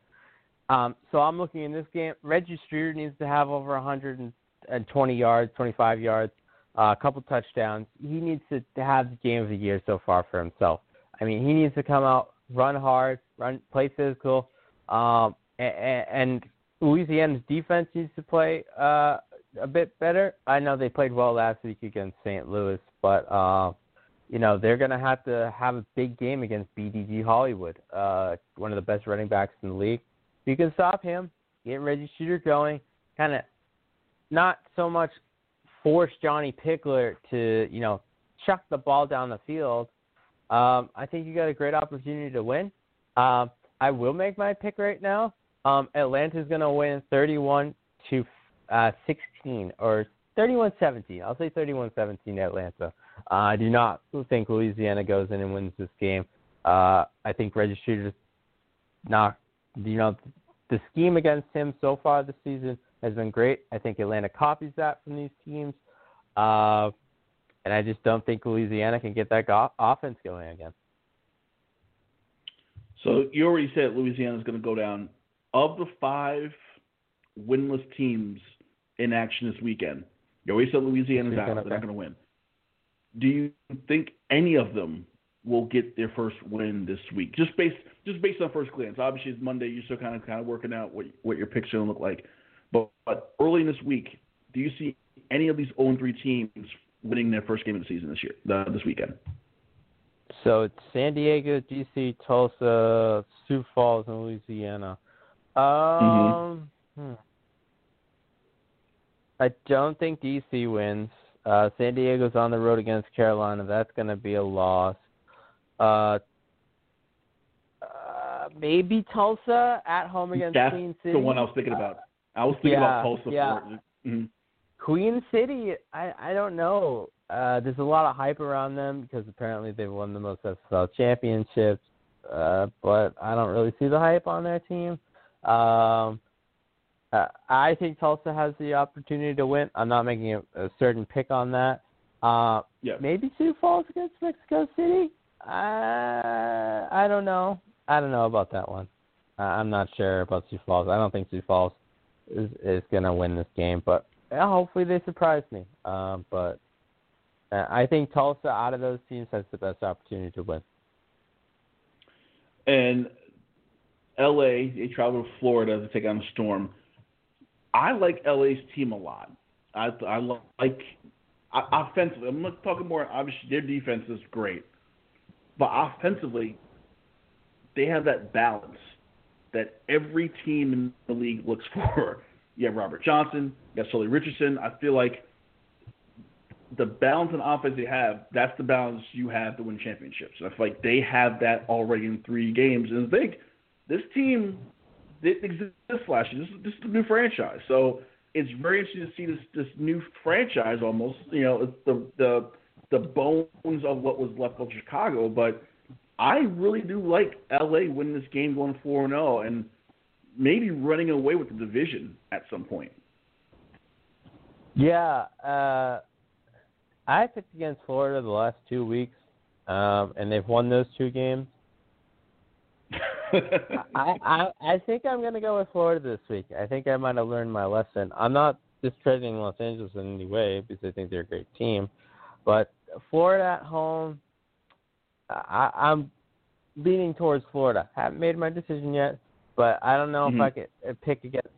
Um, so I'm looking in this game. Reggie Streeter needs to have over 120 yards, 25 yards, uh, a couple touchdowns. He needs to, to have the game of the year so far for himself. I mean, he needs to come out, run hard, run, play physical, um, and, and Louisiana's defense needs to play uh, a bit better. I know they played well last week against St. Louis, but uh, you know they're going to have to have a big game against BDG Hollywood, uh, one of the best running backs in the league. If you can stop him, get Reggie Streeter going, kind of not so much force Johnny Pickler to you know chuck the ball down the field. Um, I think you got a great opportunity to win. Um, I will make my pick right now. Um, Atlanta's going to win 31 to uh, 16 or 31-17. I'll say 31-17 Atlanta. Uh, I do not think Louisiana goes in and wins this game. Uh, I think Reggie Streeter's not, you know, the scheme against him so far this season has been great. I think Atlanta copies that from these teams. Uh, and I just don't think Louisiana can get that go- offense going again. So you already said Louisiana is going to go down. Of the five winless teams in action this weekend, you already said Louisiana's out; they're not going to win. Do you think any of them will get their first win this week? Just based just based on first glance. Obviously, it's Monday. You're still kind of kind of working out what what your pick's going to look like. But, but early in this week, do you see any of these 0-3 teams winning their first game of the season this year, uh, this weekend? So it's San Diego, DC, Tulsa, Sioux Falls, and Louisiana. Um, mm-hmm. hmm. I don't think DC wins. Uh, San Diego's on the road against Carolina. That's going to be a loss. Uh, uh, maybe Tulsa at home against That's Queen City. the one I was thinking about. I was thinking yeah, about Tulsa. Yeah. Mm-hmm. Queen City, I I don't know. Uh, there's a lot of hype around them because apparently they've won the most SFL championships, uh, but I don't really see the hype on their team. Um, uh, I think Tulsa has the opportunity to win. I'm not making a, a certain pick on that. Uh, yeah. Maybe Sioux Falls against Mexico City. Uh, I don't know. I don't know about that one. Uh, I'm not sure about Sioux Falls. I don't think Sioux Falls is is going to win this game, but yeah, hopefully they surprise me. Um, but uh, I think Tulsa out of those teams has the best opportunity to win. And LA, they travel to Florida to take on the Storm. I like LA's team a lot. I I like I, offensively. I'm not talking more. Obviously, their defense is great, but offensively, they have that balance that every team in the league looks for. You have Robert Johnson, you have Sully Richardson. I feel like the balance in offense they have, that's the balance you have to win championships. I feel like they have that already in three games. And I think this team didn't exist last year. This, this is a new franchise. So it's very interesting to see this this new franchise almost. You know, it's the the the bones of what was left of Chicago. But I really do like LA winning this game going four and zero, and maybe running away with the division at some point. Yeah, uh, I picked against Florida the last two weeks, um, and they've won those two games. I, I I think I'm gonna go with Florida this week. I think I might have learned my lesson. I'm not discrediting Los Angeles in any way because I think they're a great team, but Florida at home, I, I'm leaning towards Florida. Haven't made my decision yet, but I don't know mm-hmm. if I could uh, pick against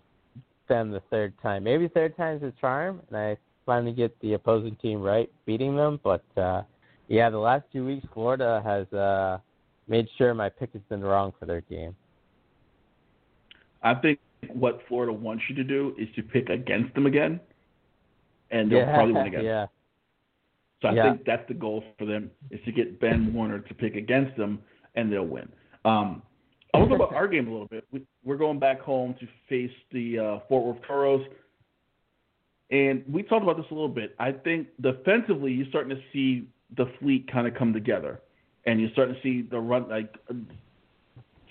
them the third time. Maybe third time's a charm, and I finally get the opposing team right, beating them. But uh, yeah, the last two weeks, Florida has uh, made sure my pick has been wrong for their game. I think what Florida wants you to do is to pick against them again, and they'll yeah, probably win again. Yeah. So I yeah. think that's the goal for them is to get Ben Warner to pick against them, and they'll win. Um, I want to talk about our game a little bit. We, we're going back home to face the uh, Fort Worth Toros, and we talked about this a little bit. I think defensively, you're starting to see the fleet kind of come together, and you're starting to see the run. Like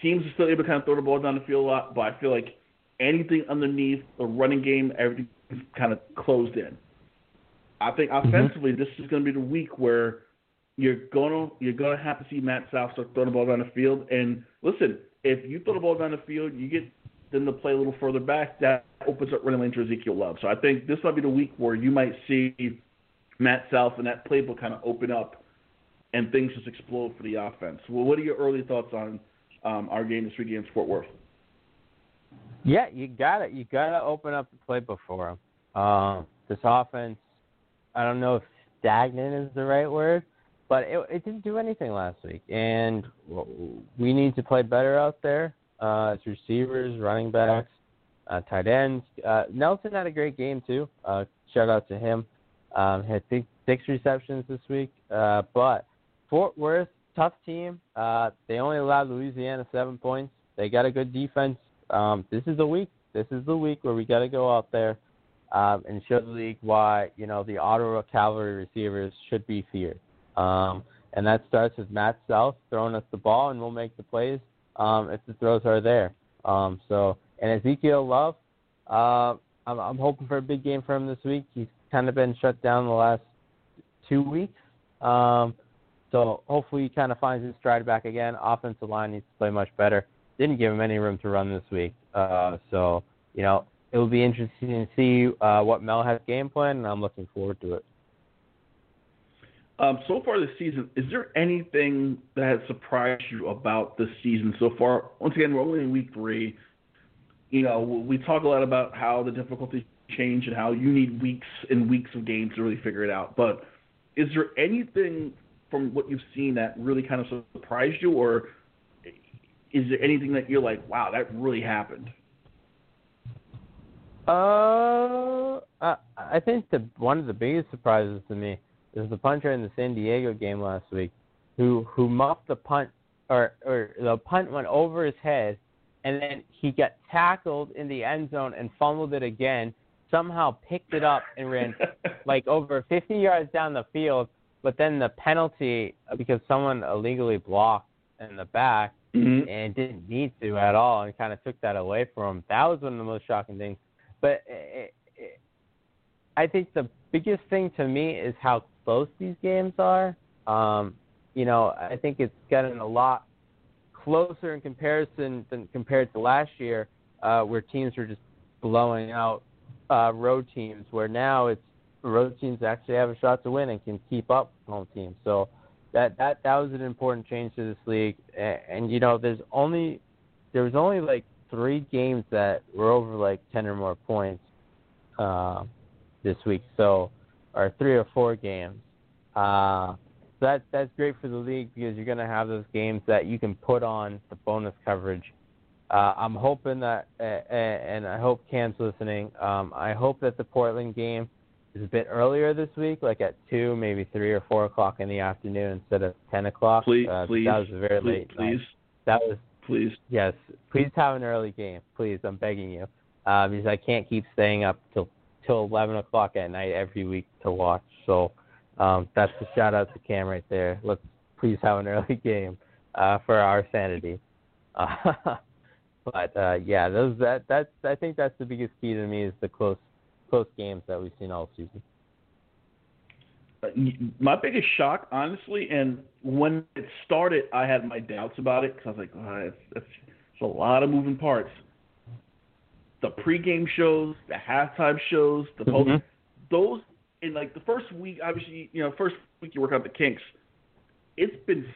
teams are still able to kind of throw the ball down the field a lot, but I feel like anything underneath the running game, everything kind of closed in. I think Mm-hmm. offensively, this is going to be the week where you're gonna you're gonna have to see Matt South start throwing the ball down the field. And listen, if you throw the ball down the field, you get them to play a little further back. That opens up running lanes for Ezekiel Love. So I think this might be the week where you might see Matt South and that playbook kind of open up, and things just explode for the offense. Well, what are your early thoughts on um, our game this week against Fort Worth? Yeah, you got it. You got to open up the playbook for them. Um, this offense, I don't know if stagnant is the right word, but it, it didn't do anything last week, and we need to play better out there. Uh, it's receivers, running backs, uh, tight ends. Uh, Nelson had a great game too. Uh, shout out to him. Um, had six, six receptions this week, uh, but Fort Worth, tough team. Uh, they only allowed Louisiana seven points. They got a good defense. Um, this is the week. This is the week where we got to go out there um, and show the league why you know the Ottawa Cavalry receivers should be feared. Um, and that starts with Matt South throwing us the ball, and we'll make the plays um, if the throws are there. Um, so, and Ezekiel Love, uh, I'm, I'm hoping for a big game for him this week. He's kind of been shut down the last two weeks. Um, so hopefully he kind of finds his stride back again. Offensive line needs to play much better. Didn't give him any room to run this week. Uh, so, you know, it will be interesting to see uh, what Mel has game plan, and I'm looking forward to it. Um, so far this season, is there anything that has surprised you about this season so far? Once again, we're only in week three. You know, we talk a lot about how the difficulties change and how you need weeks and weeks of games to really figure it out. But is there anything from what you've seen that really kind of surprised you, or is there anything that you're like, wow, that really happened? Uh, I, I think the one of the biggest surprises to me is the punter in the San Diego game last week, who who muffed the punt, or or the punt went over his head, and then he got tackled in the end zone and fumbled it again. Somehow picked it up and ran like over 50 yards down the field, but then the penalty because someone illegally blocked in the back Mhm. and didn't need to at all and kind of took that away from him. That was one of the most shocking things. But it, it, I think the biggest thing to me is how close these games are. Um, you know, I think it's gotten a lot closer in comparison than compared to last year, uh, where teams were just blowing out uh, road teams. Where now it's road teams actually have a shot to win and can keep up home teams. So that that that was an important change to this league. And, and you know, there's only there was only like three games that were over like ten or more points uh, this week. So or three or four games. Uh, so that that's great for the league because you're going to have those games that you can put on the bonus coverage. Uh, I'm hoping that, uh, and I hope Cam's listening. Um, I hope that the Portland game is a bit earlier this week, like at two, maybe three or four o'clock in the afternoon instead of ten o'clock. Please, uh, please, that was very please, late night. please, That was please. yes. Please have an early game, please. I'm begging you, uh, because I can't keep staying up till till eleven o'clock at night every week to watch. So um, that's a shout out to Cam right there. Let's please have an early game uh, for our sanity. Uh, but uh, yeah, those that that's I think that's the biggest key to me is the close close games that we've seen all season. Uh, my biggest shock, honestly, and when it started, I had my doubts about it because I was like, oh, it's, it's, it's a lot of moving parts. The pregame shows, the halftime shows, the post, Mhm. those in like the first week, obviously, you know, first week you work out the kinks. It's been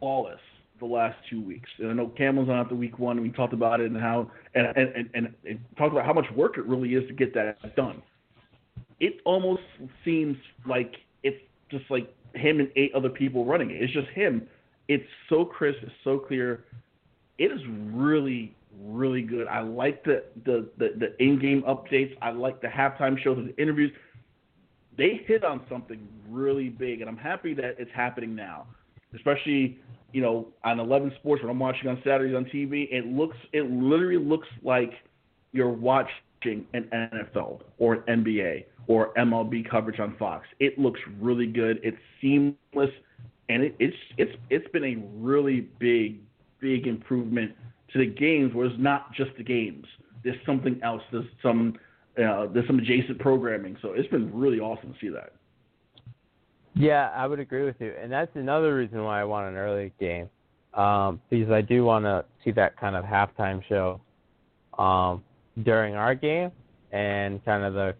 flawless the last two weeks. And I know Cam was on after week one, and we talked about it and how and and, and, and, talked about how much work it really is to get that done. It almost seems like it's just like him and eight other people running it. It's just him. It's so crisp, it's so clear. It is really, really good. I like the the the, the in-game updates. I like the halftime shows and the interviews. They hit on something really big, and I'm happy that it's happening now. Especially, you know, on 11 Sports when I'm watching on Saturdays on TV, it looks, it literally looks like you're watching an NFL or an NBA or MLB coverage on Fox. It looks really good. It's seamless, and it, it's it's it's been a really big big improvement to the games where it's not just the games. There's something else. There's some uh, there's some adjacent programming. So it's been really awesome to see that. Yeah, I would agree with you, and that's another reason why I want an early game, um, because I do want to see that kind of halftime show um, during our game, and kind of the,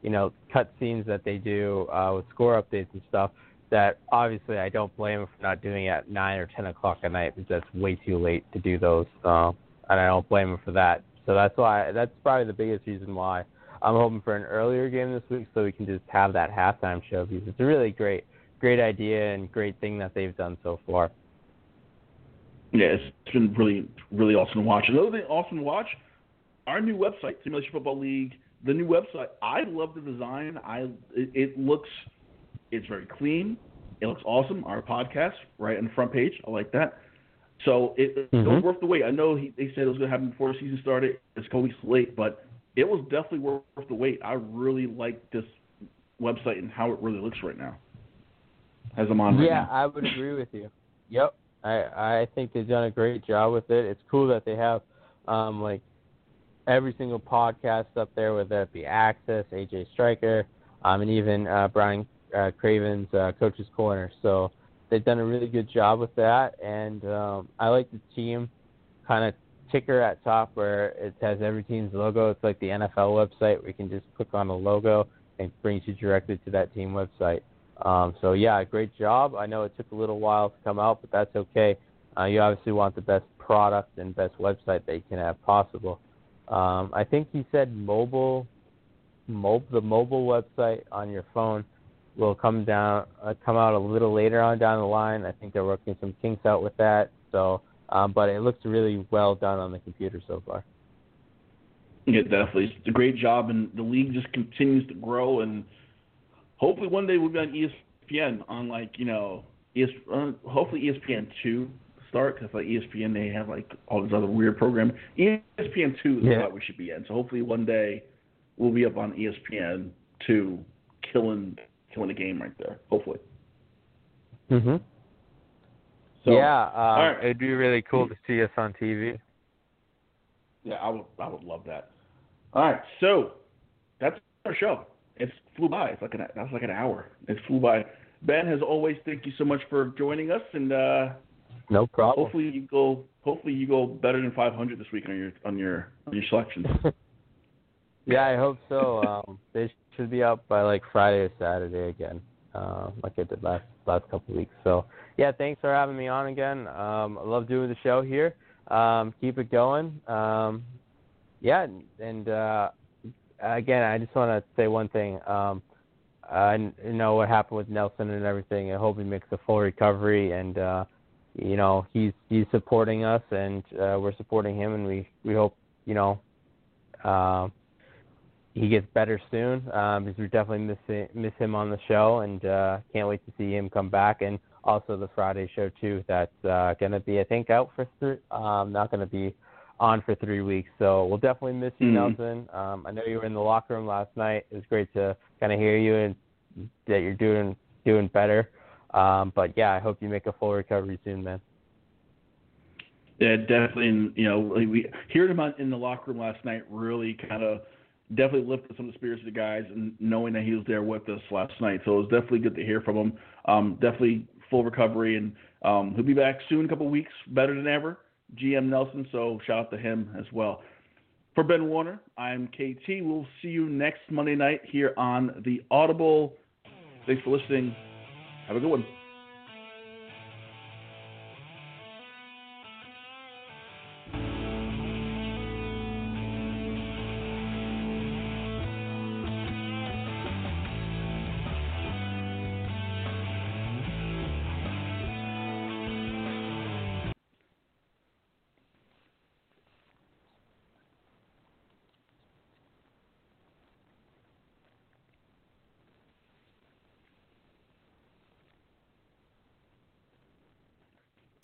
you know, cut scenes that they do uh, with score updates and stuff. That obviously I don't blame them for not doing it at nine or ten o'clock at night because that's way too late to do those, uh, and I don't blame them for that. So that's why that's probably the biggest reason why I'm hoping for an earlier game this week so we can just have that halftime show because it's a really great, great idea and great thing that they've done so far. Yeah, it's been really, really awesome to watch. Another thing awesome to watch, our new website, Simulation Football League. The new website, I love the design. I it, it looks, it's very clean. It looks awesome. Our podcast right on the front page, I like that. So it, mm-hmm. it was worth the wait. I know he, they said it was going to happen before the season started. It's a couple weeks late, but it was definitely worth the wait. I really like this website and how it really looks right now. As I'm on. Yeah, right I would agree with you. Yep, I I think they've done a great job with it. It's cool that they have um like every single podcast up there, whether it be Access, AJ Striker, um, and even uh, Brian uh, Craven's uh, Coach's Corner. So they've done a really good job with that, and um, I like the team kind of ticker at top where it has every team's logo. It's like the NFL website where you can just click on the logo and it brings you directly to that team website. Um, so yeah, great job. I know it took a little while to come out, but that's okay. Uh, you obviously want the best product and best website that you can have possible. Um, I think he said mobile, mob, the mobile website on your phone will come down, uh, come out a little later on down the line. I think they're working some kinks out with that. So um, but it looks really well done on the computer so far. Yeah, definitely. It's a great job, and the league just continues to grow. And hopefully, one day we'll be on ESPN on like you know, ES, uh, hopefully ESPN two start because like ESPN they have like all this other weird programming. ESPN two is yeah. what we should be in. So hopefully one day we'll be up on ESPN two, killing killing the game right there. Hopefully. Mhm. So, yeah, uh, right. it'd be really cool to see us on TV. Yeah, I would. I would love that. All right, so that's our show. It flew by. It's like an that's like an hour. It flew by. Ben, as always, thank you so much for joining us, and uh, no problem. Hopefully you go. Hopefully you go better than 500 this week on your on your on your selections. yeah, I hope so. Um, they should be up by like Friday or Saturday again, uh, like I did last last couple weeks. So yeah, thanks for having me on again. Um, I love doing the show here. Um, keep it going. Um, yeah, and uh, again, I just want to say one thing. Um, I know what happened with Nelson and everything. I hope he makes a full recovery, and uh, you know he's he's supporting us, and uh, we're supporting him, and we we hope you know uh, he gets better soon um, because we definitely miss miss him on the show, and uh, can't wait to see him come back and also the Friday show too. That's uh, going to be, I think, out for three. Um, not going to be on for three weeks. So we'll definitely miss you, mm-hmm. Nelson. Um, I know you were in the locker room last night. It was great to kind of hear you and that you're doing doing better. Um, but yeah, I hope you make a full recovery soon, man. Yeah, definitely. And you know, we hearing him in the locker room last night really kind of definitely lifted some of the spirits of the guys, and knowing that he was there with us last night. So it was definitely good to hear from him. Um, definitely full recovery, and um, he'll be back soon, a couple weeks, better than ever. GM Nelson, so shout out to him as well. For Ben Warner, I'm KT. We'll see you next Monday night here on the Audible. Thanks for listening. Have a good one.